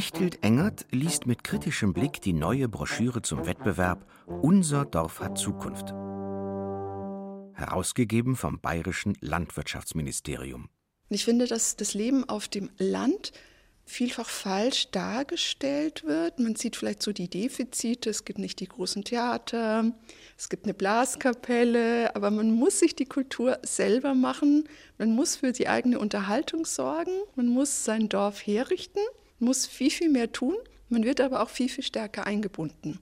Mechthild Engert liest mit kritischem Blick die neue Broschüre zum Wettbewerb Unser Dorf hat Zukunft. Herausgegeben vom Bayerischen Landwirtschaftsministerium. Ich finde, dass das Leben auf dem Land vielfach falsch dargestellt wird. Man sieht vielleicht so die Defizite, es gibt nicht die großen Theater, es gibt eine Blaskapelle, aber man muss sich die Kultur selber machen, man muss für die eigene Unterhaltung sorgen, man muss sein Dorf herrichten, muss viel, viel mehr tun, man wird aber auch viel, viel stärker eingebunden.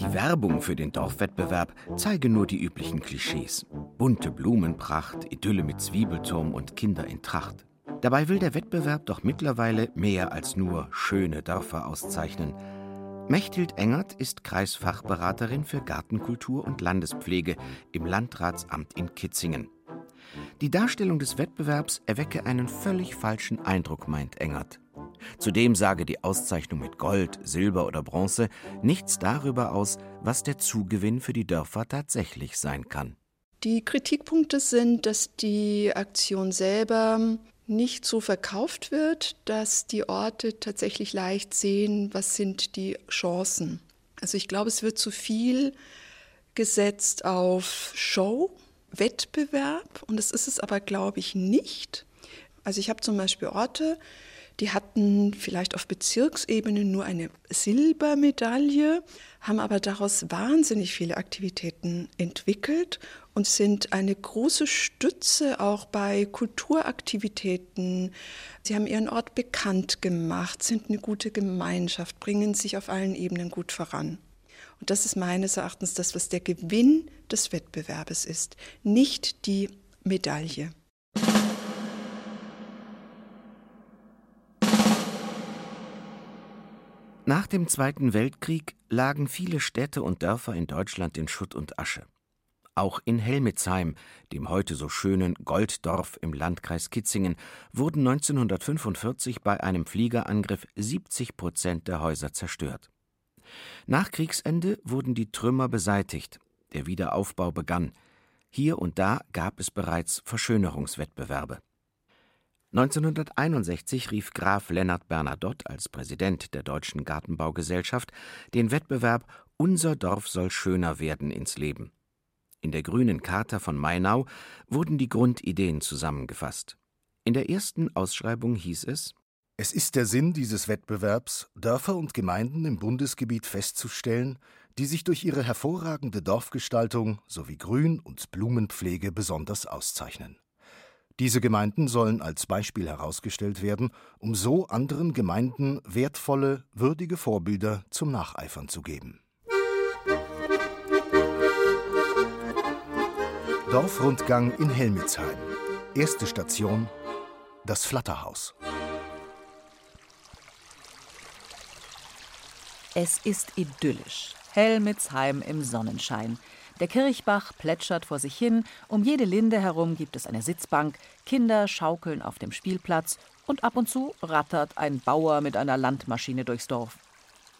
Die Werbung für den Dorfwettbewerb zeige nur die üblichen Klischees. Bunte Blumenpracht, Idylle mit Zwiebelturm und Kinder in Tracht. Dabei will der Wettbewerb doch mittlerweile mehr als nur schöne Dörfer auszeichnen. Mechthild Engert ist Kreisfachberaterin für Gartenkultur und Landespflege im Landratsamt in Kitzingen. Die Darstellung des Wettbewerbs erwecke einen völlig falschen Eindruck, meint Engert. Zudem sage die Auszeichnung mit Gold, Silber oder Bronze nichts darüber aus, was der Zugewinn für die Dörfer tatsächlich sein kann. Die Kritikpunkte sind, dass die Aktion selber nicht so verkauft wird, dass die Orte tatsächlich leicht sehen, was sind die Chancen. Also ich glaube, es wird zu viel gesetzt auf Show, Wettbewerb und das ist es aber, glaube ich, nicht. Also ich habe zum Beispiel Orte, die hatten vielleicht auf Bezirksebene nur eine Silbermedaille, haben aber daraus wahnsinnig viele Aktivitäten entwickelt und sind eine große Stütze auch bei Kulturaktivitäten. Sie haben ihren Ort bekannt gemacht, sind eine gute Gemeinschaft, bringen sich auf allen Ebenen gut voran. Und das ist meines Erachtens das, was der Gewinn des Wettbewerbes ist, nicht die Medaille. Nach dem Zweiten Weltkrieg lagen viele Städte und Dörfer in Deutschland in Schutt und Asche. Auch in Helmitsheim, dem heute so schönen Golddorf im Landkreis Kitzingen, wurden 1945 bei einem Fliegerangriff 70 Prozent der Häuser zerstört. Nach Kriegsende wurden die Trümmer beseitigt, der Wiederaufbau begann. Hier und da gab es bereits Verschönerungswettbewerbe. 1961 rief Graf Lennart Bernadotte als Präsident der Deutschen Gartenbaugesellschaft den Wettbewerb Unser Dorf soll schöner werden ins Leben. In der grünen Charta von Mainau wurden die Grundideen zusammengefasst. In der ersten Ausschreibung hieß es Es ist der Sinn dieses Wettbewerbs, Dörfer und Gemeinden im Bundesgebiet festzustellen, die sich durch ihre hervorragende Dorfgestaltung sowie Grün- und Blumenpflege besonders auszeichnen. Diese Gemeinden sollen als Beispiel herausgestellt werden, um so anderen Gemeinden wertvolle, würdige Vorbilder zum Nacheifern zu geben. Dorfrundgang in Helmitsheim. Erste Station: das Flatterhaus. Es ist idyllisch. Helmitsheim im Sonnenschein. Der Kirchbach plätschert vor sich hin, um jede Linde herum gibt es eine Sitzbank, Kinder schaukeln auf dem Spielplatz und ab und zu rattert ein Bauer mit einer Landmaschine durchs Dorf.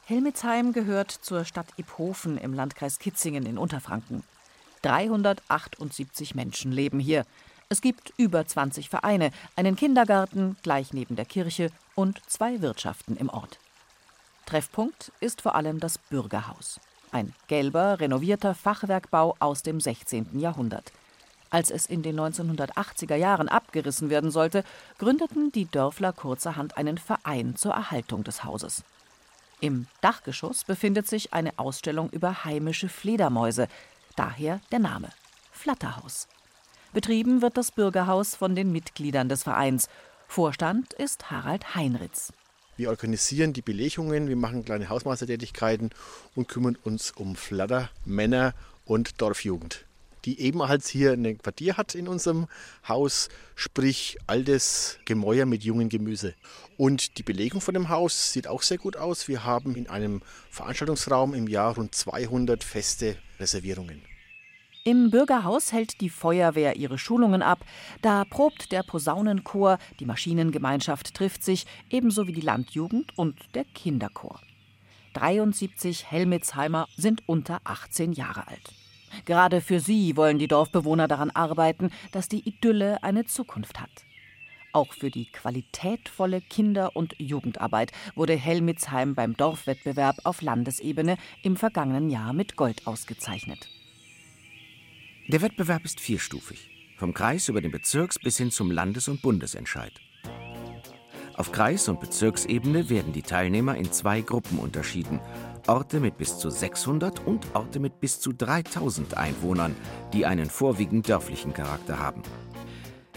Helmitsheim gehört zur Stadt Iphofen im Landkreis Kitzingen in Unterfranken. 378 Menschen leben hier. Es gibt über 20 Vereine, einen Kindergarten gleich neben der Kirche und zwei Wirtschaften im Ort. Treffpunkt ist vor allem das Bürgerhaus. Ein gelber, renovierter Fachwerkbau aus dem 16. Jahrhundert. Als es in den 1980er Jahren abgerissen werden sollte, gründeten die Dörfler kurzerhand einen Verein zur Erhaltung des Hauses. Im Dachgeschoss befindet sich eine Ausstellung über heimische Fledermäuse, daher der Name Flatterhaus. Betrieben wird das Bürgerhaus von den Mitgliedern des Vereins. Vorstand ist Harald Heinritz. Wir organisieren die Belegungen, wir machen kleine Hausmeistertätigkeiten und kümmern uns um Flatter, Männer und Dorfjugend, die ebenfalls hier ein Quartier hat in unserem Haus, sprich altes Gemäuer mit jungen Gemüse. Und die Belegung von dem Haus sieht auch sehr gut aus. Wir haben in einem Veranstaltungsraum im Jahr rund 200 feste Reservierungen. Im Bürgerhaus hält die Feuerwehr ihre Schulungen ab. Da probt der Posaunenchor, die Maschinengemeinschaft trifft sich, ebenso wie die Landjugend und der Kinderchor. 73 Helmitsheimer sind unter 18 Jahre alt. Gerade für sie wollen die Dorfbewohner daran arbeiten, dass die Idylle eine Zukunft hat. Auch für die qualitätvolle Kinder- und Jugendarbeit wurde Helmitsheim beim Dorfwettbewerb auf Landesebene im vergangenen Jahr mit Gold ausgezeichnet. Der Wettbewerb ist vierstufig, vom Kreis über den Bezirks bis hin zum Landes- und Bundesentscheid. Auf Kreis- und Bezirksebene werden die Teilnehmer in zwei Gruppen unterschieden. Orte mit bis zu 600 und Orte mit bis zu 3000 Einwohnern, die einen vorwiegend dörflichen Charakter haben.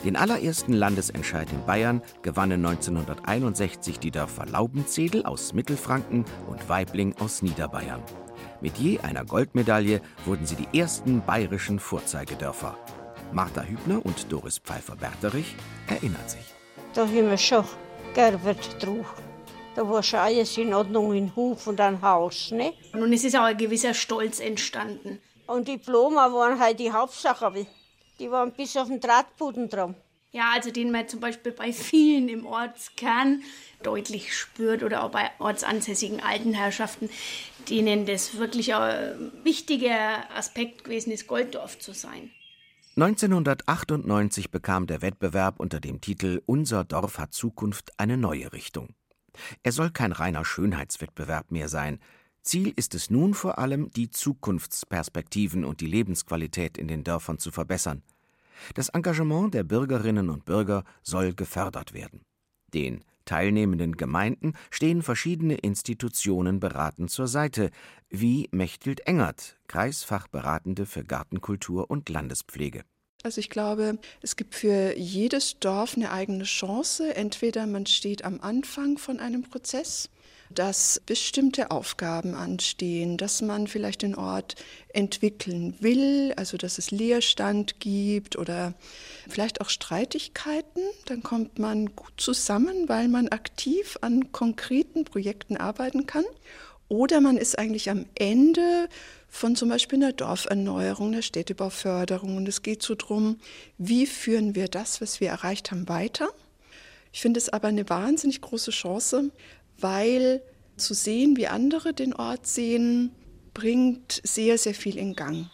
Den allerersten Landesentscheid in Bayern gewannen 1961 die Dörfer Laubenzedel aus Mittelfranken und Weibling aus Niederbayern. Mit je einer Goldmedaille wurden sie die ersten bayerischen Vorzeigedörfer. Martha Hübner und Doris Pfeiffer-Berterich erinnern sich. Da haben wir schon gearbeitet drauf. Da war schon alles in Ordnung in Hof und ein Haus. Ne? Und es ist auch ein gewisser Stolz entstanden. Und Diploma waren halt die Hauptsache. Die waren bis auf den Drahtboden dran. Ja, also den man zum Beispiel bei vielen im Ortskern deutlich spürt oder auch bei ortsansässigen alten Herrschaften, denen das wirklich ein wichtiger Aspekt gewesen ist, Golddorf zu sein. 1998 bekam der Wettbewerb unter dem Titel Unser Dorf hat Zukunft eine neue Richtung. Er soll kein reiner Schönheitswettbewerb mehr sein. Ziel ist es nun vor allem, die Zukunftsperspektiven und die Lebensqualität in den Dörfern zu verbessern. Das Engagement der Bürgerinnen und Bürger soll gefördert werden. Den teilnehmenden Gemeinden stehen verschiedene Institutionen beratend zur Seite, wie Mechthild Engert, Kreisfachberatende für Gartenkultur und Landespflege. Also ich glaube, es gibt für jedes Dorf eine eigene Chance. Entweder man steht am Anfang von einem Prozess, dass bestimmte Aufgaben anstehen, dass man vielleicht den Ort entwickeln will, also dass es Leerstand gibt oder vielleicht auch Streitigkeiten. Dann kommt man gut zusammen, weil man aktiv an konkreten Projekten arbeiten kann. Oder man ist eigentlich am Ende von zum Beispiel einer Dorferneuerung, einer Städtebauförderung. Und es geht so darum, wie führen wir das, was wir erreicht haben, weiter. Ich finde es aber eine wahnsinnig große Chance, weil zu sehen, wie andere den Ort sehen, bringt sehr, sehr viel in Gang.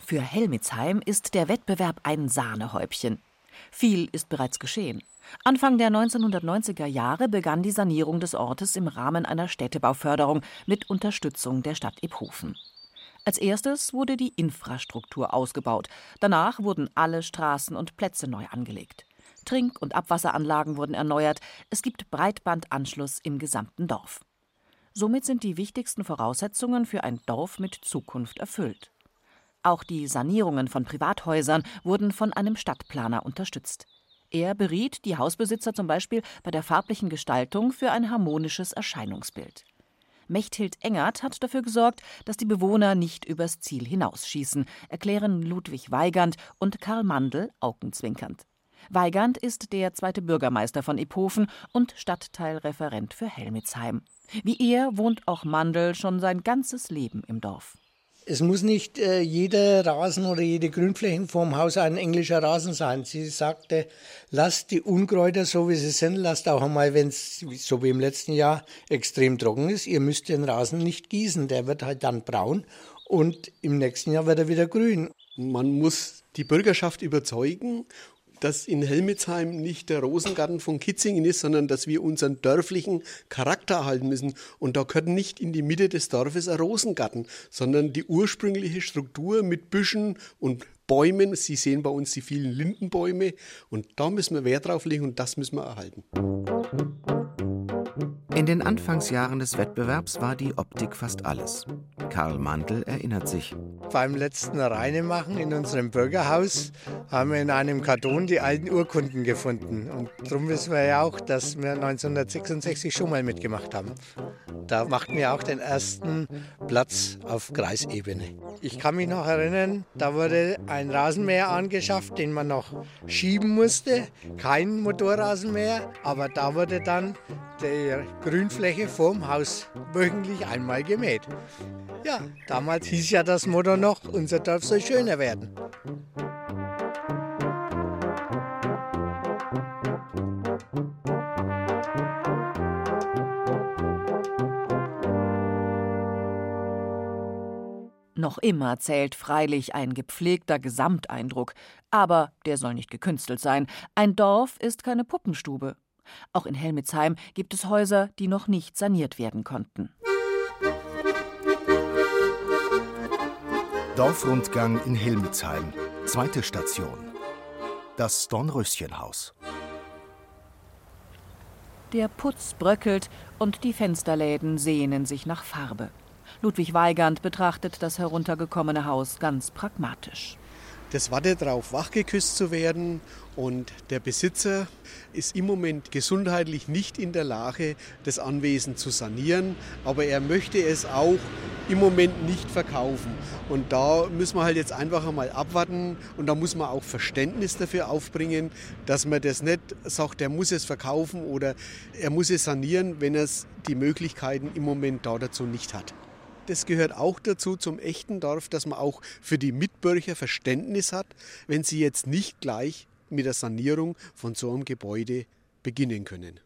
Für Helmitsheim ist der Wettbewerb ein Sahnehäubchen. Viel ist bereits geschehen. Anfang der 1990er Jahre begann die Sanierung des Ortes im Rahmen einer Städtebauförderung mit Unterstützung der Stadt Iphofen. Als erstes wurde die Infrastruktur ausgebaut. Danach wurden alle Straßen und Plätze neu angelegt. Trink- und Abwasseranlagen wurden erneuert. Es gibt Breitbandanschluss im gesamten Dorf. Somit sind die wichtigsten Voraussetzungen für ein Dorf mit Zukunft erfüllt. Auch die Sanierungen von Privathäusern wurden von einem Stadtplaner unterstützt. Er beriet die Hausbesitzer zum Beispiel bei der farblichen Gestaltung für ein harmonisches Erscheinungsbild. Mechthild Engert hat dafür gesorgt, dass die Bewohner nicht übers Ziel hinausschießen, erklären Ludwig Weigand und Karl Mandl augenzwinkernd. Weigand ist der zweite Bürgermeister von Iphofen und Stadtteilreferent für Helmitsheim. Wie er wohnt auch Mandl schon sein ganzes Leben im Dorf. Es muss nicht äh, jeder Rasen oder jede Grünfläche vorm Haus ein englischer Rasen sein. Sie sagte, lasst die Unkräuter so wie sie sind, lasst auch einmal, wenn es so wie im letzten Jahr extrem trocken ist, ihr müsst den Rasen nicht gießen, der wird halt dann braun und im nächsten Jahr wird er wieder grün. Man muss die Bürgerschaft überzeugen dass in Helmitsheim nicht der Rosengarten von Kitzingen ist, sondern dass wir unseren dörflichen Charakter erhalten müssen. Und da gehört nicht in die Mitte des Dorfes ein Rosengarten, sondern die ursprüngliche Struktur mit Büschen und Bäumen. Sie sehen bei uns die vielen Lindenbäume. Und da müssen wir Wert drauf legen und das müssen wir erhalten. In den Anfangsjahren des Wettbewerbs war die Optik fast alles. Karl Mandl erinnert sich. Beim letzten Reinemachen in unserem Bürgerhaus haben wir in einem Karton die alten Urkunden gefunden. Und darum wissen wir ja auch, dass wir 1966 schon mal mitgemacht haben. Da machten wir auch den ersten Platz auf Kreisebene. Ich kann mich noch erinnern, da wurde ein Rasenmäher angeschafft, den man noch schieben musste. Kein Motorrasenmäher, aber da wurde dann die Grünfläche vorm Haus wöchentlich einmal gemäht. Ja, damals hieß ja das Motto noch, unser Dorf soll schöner werden. Noch immer zählt freilich ein gepflegter Gesamteindruck, aber der soll nicht gekünstelt sein. Ein Dorf ist keine Puppenstube. Auch in Helmitsheim gibt es Häuser, die noch nicht saniert werden konnten. Dorfrundgang in Helmitsheim, zweite Station. Das Dornröschenhaus. Der Putz bröckelt und die Fensterläden sehnen sich nach Farbe. Ludwig Weigand betrachtet das heruntergekommene Haus ganz pragmatisch. Das wartet darauf, wachgeküsst zu werden. Und der Besitzer ist im Moment gesundheitlich nicht in der Lage, das Anwesen zu sanieren. Aber er möchte es auch im Moment nicht verkaufen. Und da müssen wir halt jetzt einfach einmal abwarten. Und da muss man auch Verständnis dafür aufbringen, dass man das nicht sagt, er muss es verkaufen oder er muss es sanieren, wenn er die Möglichkeiten im Moment da dazu nicht hat. Das gehört auch dazu zum echten Dorf, dass man auch für die Mitbürger Verständnis hat, wenn sie jetzt nicht gleich mit der Sanierung von so einem Gebäude beginnen können.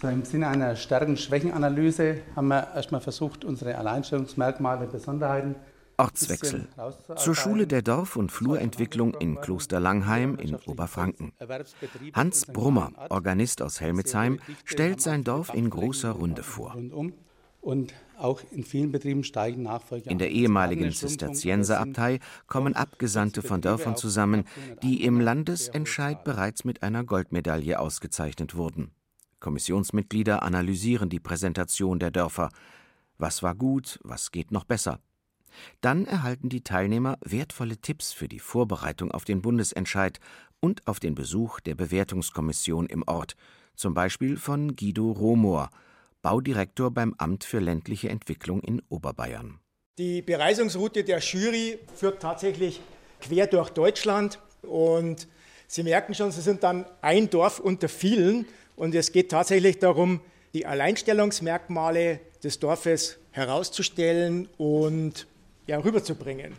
So Im Sinne einer Stärken-Schwächen-Analyse haben wir erstmal versucht, unsere Alleinstellungsmerkmale, Besonderheiten Ortswechsel. Zur Schule der Dorf- und Flurentwicklung in Kloster Langheim in Oberfranken. Hans Brummer, Organist aus Helmetsheim, stellt sein Dorf in großer Runde vor. Und auch in vielen Betrieben steigen Nachfolger. In der ehemaligen Zisterzienserabtei kommen Abgesandte von Dörfern zusammen, die im Landesentscheid bereits mit einer Goldmedaille ausgezeichnet wurden. Kommissionsmitglieder analysieren die Präsentation der Dörfer. Was war gut, was geht noch besser? Dann erhalten die Teilnehmer wertvolle Tipps für die Vorbereitung auf den Bundesentscheid und auf den Besuch der Bewertungskommission im Ort, zum Beispiel von Guido Romohr, Baudirektor beim Amt für ländliche Entwicklung in Oberbayern. Die Bereisungsroute der Jury führt tatsächlich quer durch Deutschland und Sie merken schon, Sie sind dann ein Dorf unter vielen und es geht tatsächlich darum, die Alleinstellungsmerkmale des Dorfes herauszustellen und ja, rüberzubringen.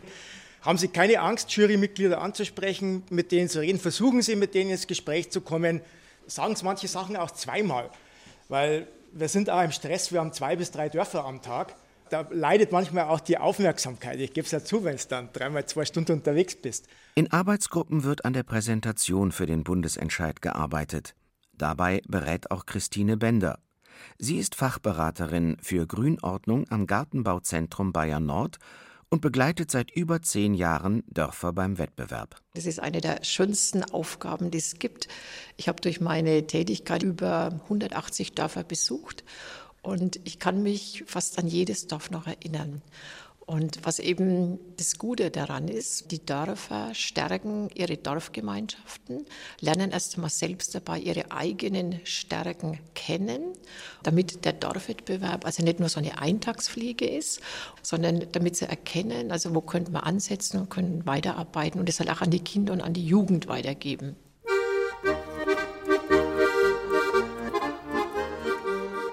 Haben Sie keine Angst, Jurymitglieder anzusprechen, mit denen zu reden? Versuchen Sie, mit denen ins Gespräch zu kommen. Sagen Sie manche Sachen auch zweimal, weil wir sind auch im Stress, wir haben zwei bis drei Dörfer am Tag. Da leidet manchmal auch die Aufmerksamkeit. Ich gebe es ja zu, wenn du dann dreimal zwei Stunden unterwegs bist. In Arbeitsgruppen wird an der Präsentation für den Bundesentscheid gearbeitet. Dabei berät auch Christine Bender. Sie ist Fachberaterin für Grünordnung am Gartenbauzentrum Bayern Nord und begleitet seit über zehn Jahren Dörfer beim Wettbewerb. Das ist eine der schönsten Aufgaben, die es gibt. Ich habe durch meine Tätigkeit über 180 Dörfer besucht und ich kann mich fast an jedes Dorf noch erinnern. Und was eben das Gute daran ist, die Dörfer stärken ihre Dorfgemeinschaften, lernen erst einmal selbst dabei ihre eigenen Stärken kennen, damit der Dorfwettbewerb also nicht nur so eine Eintagsfliege ist, sondern damit sie erkennen, also wo könnte man ansetzen und können weiterarbeiten und es halt auch an die Kinder und an die Jugend weitergeben.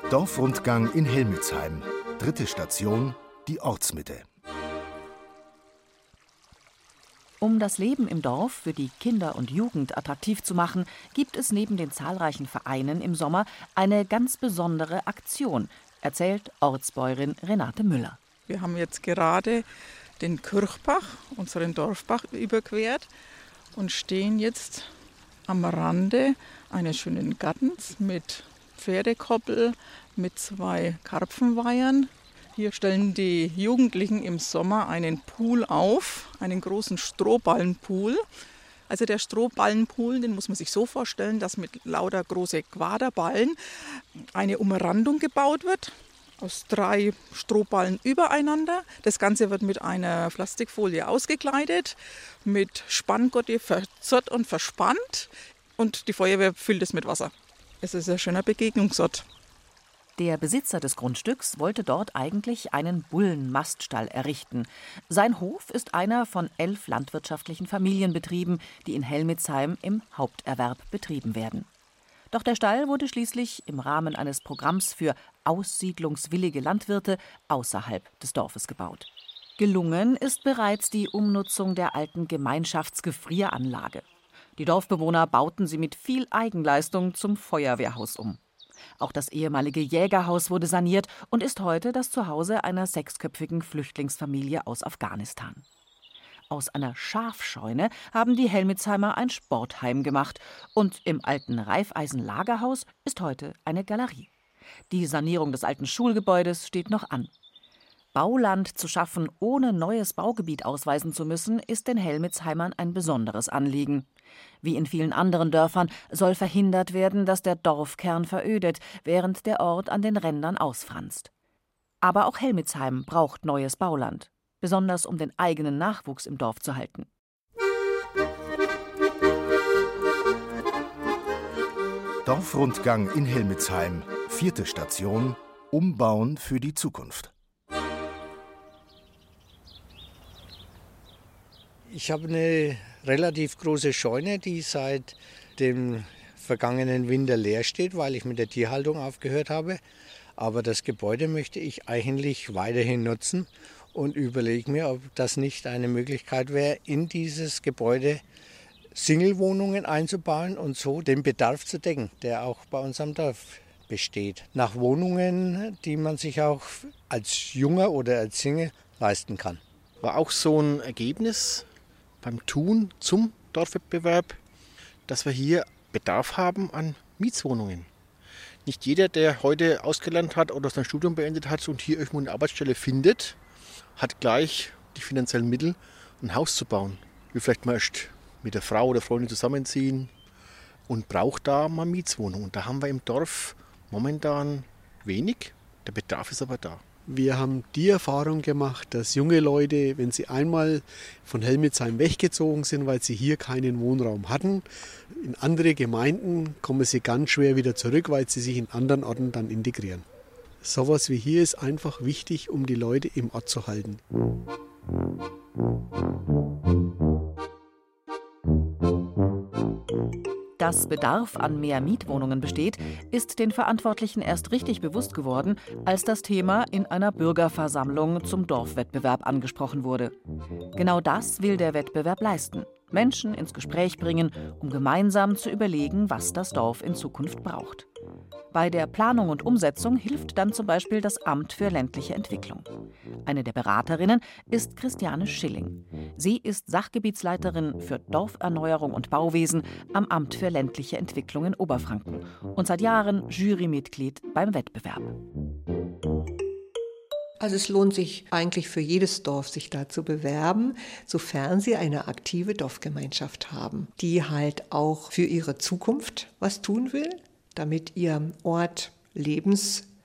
Dorfrundgang in Helmitsheim. Dritte Station die Ortsmitte. Um das Leben im Dorf für die Kinder und Jugend attraktiv zu machen, gibt es neben den zahlreichen Vereinen im Sommer eine ganz besondere Aktion, erzählt Ortsbäuerin Renate Müller. Wir haben jetzt gerade den Kirchbach, unseren Dorfbach, überquert und stehen jetzt am Rande eines schönen Gartens mit Pferdekoppel, mit zwei Karpfenweihern, hier stellen die Jugendlichen im Sommer einen Pool auf, einen großen Strohballenpool. Also der Strohballenpool, den muss man sich so vorstellen, dass mit lauter große Quaderballen eine Umrandung gebaut wird aus drei Strohballen übereinander. Das Ganze wird mit einer Plastikfolie ausgekleidet, mit Spanngurte verzerrt und verspannt und die Feuerwehr füllt es mit Wasser. Es ist ein schöner Begegnungsort. Der Besitzer des Grundstücks wollte dort eigentlich einen Bullenmaststall errichten. Sein Hof ist einer von elf landwirtschaftlichen Familienbetrieben, die in Helmitsheim im Haupterwerb betrieben werden. Doch der Stall wurde schließlich im Rahmen eines Programms für aussiedlungswillige Landwirte außerhalb des Dorfes gebaut. Gelungen ist bereits die Umnutzung der alten Gemeinschaftsgefrieranlage. Die Dorfbewohner bauten sie mit viel Eigenleistung zum Feuerwehrhaus um. Auch das ehemalige Jägerhaus wurde saniert und ist heute das Zuhause einer sechsköpfigen Flüchtlingsfamilie aus Afghanistan. Aus einer Schafscheune haben die Helmitsheimer ein Sportheim gemacht und im alten Reifeisenlagerhaus ist heute eine Galerie. Die Sanierung des alten Schulgebäudes steht noch an. Bauland zu schaffen, ohne neues Baugebiet ausweisen zu müssen, ist den Helmitsheimern ein besonderes Anliegen. Wie in vielen anderen Dörfern soll verhindert werden, dass der Dorfkern verödet, während der Ort an den Rändern ausfranst. Aber auch Helmitsheim braucht neues Bauland, besonders um den eigenen Nachwuchs im Dorf zu halten. Dorfrundgang in Helmitsheim, vierte Station, Umbauen für die Zukunft. Ich habe eine relativ große Scheune, die seit dem vergangenen Winter leer steht, weil ich mit der Tierhaltung aufgehört habe. Aber das Gebäude möchte ich eigentlich weiterhin nutzen und überlege mir, ob das nicht eine Möglichkeit wäre, in dieses Gebäude Singlewohnungen einzubauen und so den Bedarf zu decken, der auch bei uns am Dorf besteht. Nach Wohnungen, die man sich auch als Junger oder als Single leisten kann. War auch so ein Ergebnis beim Tun zum Dorfwettbewerb, dass wir hier Bedarf haben an Mietswohnungen. Nicht jeder, der heute ausgelernt hat oder sein Studium beendet hat und hier irgendwo eine Arbeitsstelle findet, hat gleich die finanziellen Mittel, ein Haus zu bauen. Will vielleicht mal erst mit der Frau oder Freundin zusammenziehen und braucht da mal Mietswohnung. Und da haben wir im Dorf momentan wenig. Der Bedarf ist aber da. Wir haben die Erfahrung gemacht, dass junge Leute, wenn sie einmal von Helmitsheim weggezogen sind, weil sie hier keinen Wohnraum hatten, in andere Gemeinden kommen sie ganz schwer wieder zurück, weil sie sich in anderen Orten dann integrieren. Sowas wie hier ist einfach wichtig, um die Leute im Ort zu halten. Dass Bedarf an mehr Mietwohnungen besteht, ist den Verantwortlichen erst richtig bewusst geworden, als das Thema in einer Bürgerversammlung zum Dorfwettbewerb angesprochen wurde. Genau das will der Wettbewerb leisten. Menschen ins Gespräch bringen, um gemeinsam zu überlegen, was das Dorf in Zukunft braucht. Bei der Planung und Umsetzung hilft dann zum Beispiel das Amt für ländliche Entwicklung. Eine der Beraterinnen ist Christiane Schilling. Sie ist Sachgebietsleiterin für Dorferneuerung und Bauwesen am Amt für ländliche Entwicklung in Oberfranken und seit Jahren Jurymitglied beim Wettbewerb. Also es lohnt sich eigentlich für jedes Dorf, sich da zu bewerben, sofern sie eine aktive Dorfgemeinschaft haben, die halt auch für ihre Zukunft was tun will, damit ihr Ort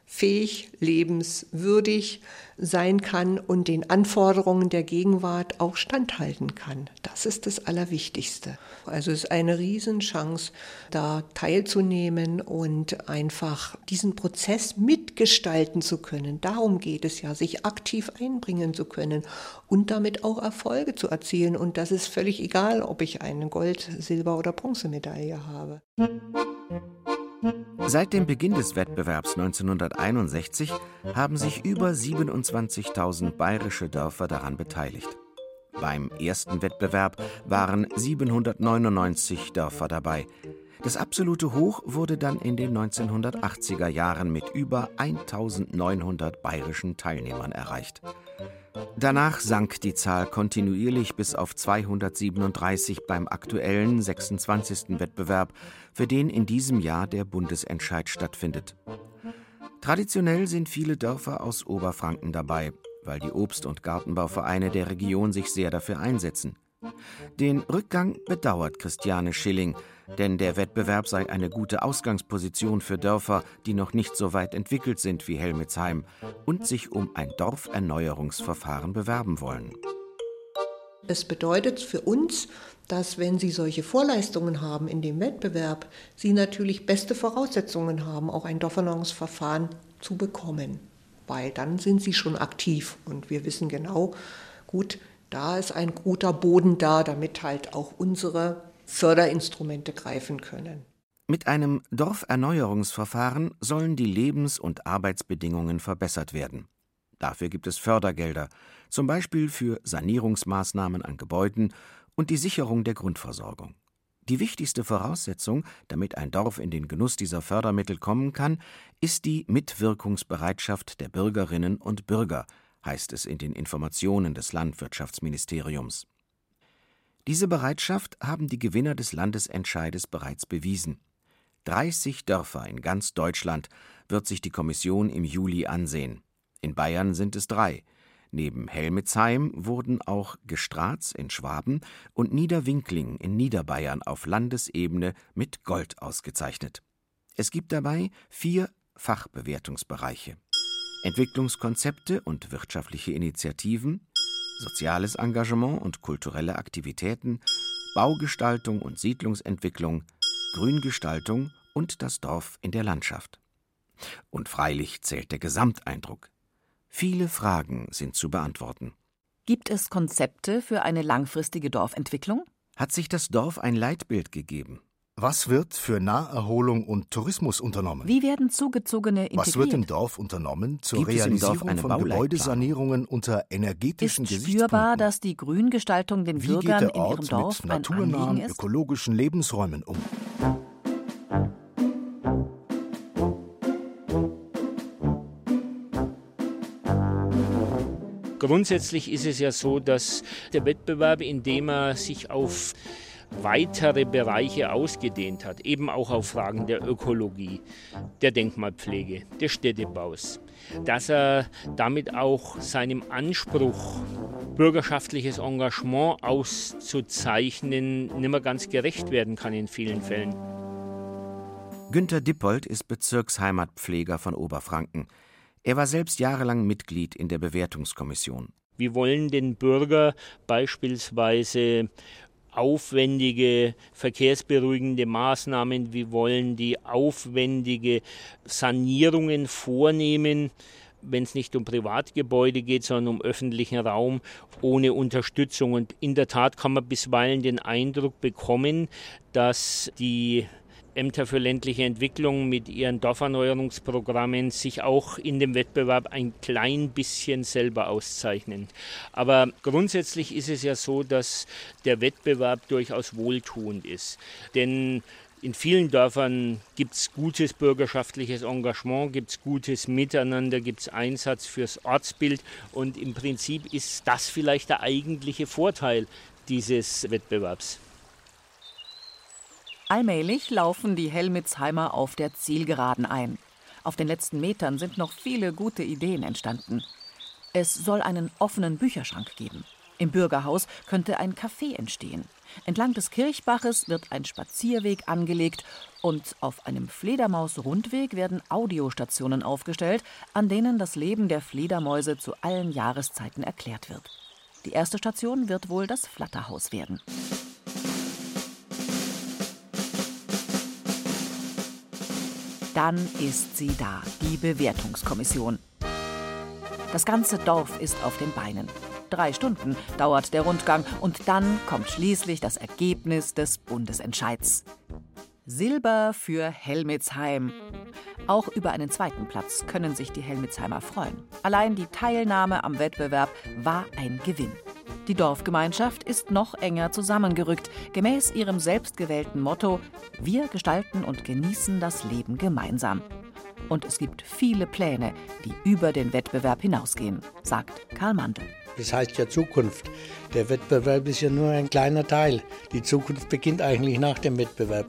lebensfähig, lebenswürdig sein kann und den Anforderungen der Gegenwart auch standhalten kann. Das ist das Allerwichtigste. Also es ist eine Riesenchance, da teilzunehmen und einfach diesen Prozess mitgestalten zu können. Darum geht es ja, sich aktiv einbringen zu können und damit auch Erfolge zu erzielen. Und das ist völlig egal, ob ich eine Gold-, Silber- oder Bronzemedaille habe. Seit dem Beginn des Wettbewerbs 1961 haben sich über 27.000 bayerische Dörfer daran beteiligt. Beim ersten Wettbewerb waren 799 Dörfer dabei. Das absolute Hoch wurde dann in den 1980er Jahren mit über 1900 bayerischen Teilnehmern erreicht. Danach sank die Zahl kontinuierlich bis auf 237 beim aktuellen 26. Wettbewerb, für den in diesem Jahr der Bundesentscheid stattfindet. Traditionell sind viele Dörfer aus Oberfranken dabei, weil die Obst- und Gartenbauvereine der Region sich sehr dafür einsetzen. Den Rückgang bedauert Christiane Schilling, denn der Wettbewerb sei eine gute Ausgangsposition für Dörfer, die noch nicht so weit entwickelt sind wie Helmitsheim und sich um ein Dorferneuerungsverfahren bewerben wollen. Es bedeutet für uns, dass wenn Sie solche Vorleistungen haben in dem Wettbewerb, Sie natürlich beste Voraussetzungen haben, auch ein Dorferneuerungsverfahren zu bekommen. Weil dann sind Sie schon aktiv und wir wissen genau, gut, da ist ein guter Boden da, damit halt auch unsere Förderinstrumente greifen können. Mit einem Dorferneuerungsverfahren sollen die Lebens- und Arbeitsbedingungen verbessert werden. Dafür gibt es Fördergelder, zum Beispiel für Sanierungsmaßnahmen an Gebäuden und die Sicherung der Grundversorgung. Die wichtigste Voraussetzung, damit ein Dorf in den Genuss dieser Fördermittel kommen kann, ist die Mitwirkungsbereitschaft der Bürgerinnen und Bürger, heißt es in den Informationen des Landwirtschaftsministeriums. Diese Bereitschaft haben die Gewinner des Landesentscheides bereits bewiesen. 30 Dörfer in ganz Deutschland wird sich die Kommission im Juli ansehen. In Bayern sind es drei. Neben Helmetsheim wurden auch Gestratz in Schwaben und Niederwinkling in Niederbayern auf Landesebene mit Gold ausgezeichnet. Es gibt dabei vier Fachbewertungsbereiche: Entwicklungskonzepte und wirtschaftliche Initiativen, soziales Engagement und kulturelle Aktivitäten, Baugestaltung und Siedlungsentwicklung, Grüngestaltung und das Dorf in der Landschaft. Und freilich zählt der Gesamteindruck. Viele Fragen sind zu beantworten. Gibt es Konzepte für eine langfristige Dorfentwicklung? Hat sich das Dorf ein Leitbild gegeben? Was wird für Naherholung und Tourismus unternommen? Wie werden Zugezogene integriert? Was wird im Dorf unternommen zur Gibt Realisierung von Gebäudesanierungen unter energetischen Ist spürbar, dass die Grüngestaltung den Wie Bürgern geht der in Ort ihrem Dorf mit naturnahen ist? ökologischen Lebensräumen um? Grundsätzlich ist es ja so, dass der Wettbewerb, indem er sich auf weitere Bereiche ausgedehnt hat, eben auch auf Fragen der Ökologie, der Denkmalpflege, des Städtebaus, dass er damit auch seinem Anspruch, bürgerschaftliches Engagement auszuzeichnen, nicht mehr ganz gerecht werden kann in vielen Fällen. Günter Dippold ist Bezirksheimatpfleger von Oberfranken. Er war selbst jahrelang Mitglied in der Bewertungskommission. Wir wollen den Bürger beispielsweise aufwendige verkehrsberuhigende Maßnahmen, wir wollen die aufwendige Sanierungen vornehmen, wenn es nicht um Privatgebäude geht, sondern um öffentlichen Raum ohne Unterstützung. Und in der Tat kann man bisweilen den Eindruck bekommen, dass die Ämter für ländliche Entwicklung mit ihren Dorferneuerungsprogrammen sich auch in dem Wettbewerb ein klein bisschen selber auszeichnen. Aber grundsätzlich ist es ja so, dass der Wettbewerb durchaus wohltuend ist. Denn in vielen Dörfern gibt es gutes bürgerschaftliches Engagement, gibt es gutes Miteinander, gibt es Einsatz fürs Ortsbild und im Prinzip ist das vielleicht der eigentliche Vorteil dieses Wettbewerbs. Allmählich laufen die Helmitsheimer auf der Zielgeraden ein. Auf den letzten Metern sind noch viele gute Ideen entstanden. Es soll einen offenen Bücherschrank geben. Im Bürgerhaus könnte ein Café entstehen. Entlang des Kirchbaches wird ein Spazierweg angelegt und auf einem Fledermaus-Rundweg werden Audiostationen aufgestellt, an denen das Leben der Fledermäuse zu allen Jahreszeiten erklärt wird. Die erste Station wird wohl das Flatterhaus werden. Dann ist sie da, die Bewertungskommission. Das ganze Dorf ist auf den Beinen. Drei Stunden dauert der Rundgang und dann kommt schließlich das Ergebnis des Bundesentscheids. Silber für Helmitsheim. Auch über einen zweiten Platz können sich die Helmitsheimer freuen. Allein die Teilnahme am Wettbewerb war ein Gewinn. Die Dorfgemeinschaft ist noch enger zusammengerückt, gemäß ihrem selbstgewählten Motto: Wir gestalten und genießen das Leben gemeinsam. Und es gibt viele Pläne, die über den Wettbewerb hinausgehen, sagt Karl Mandel. Das heißt ja Zukunft. Der Wettbewerb ist ja nur ein kleiner Teil. Die Zukunft beginnt eigentlich nach dem Wettbewerb.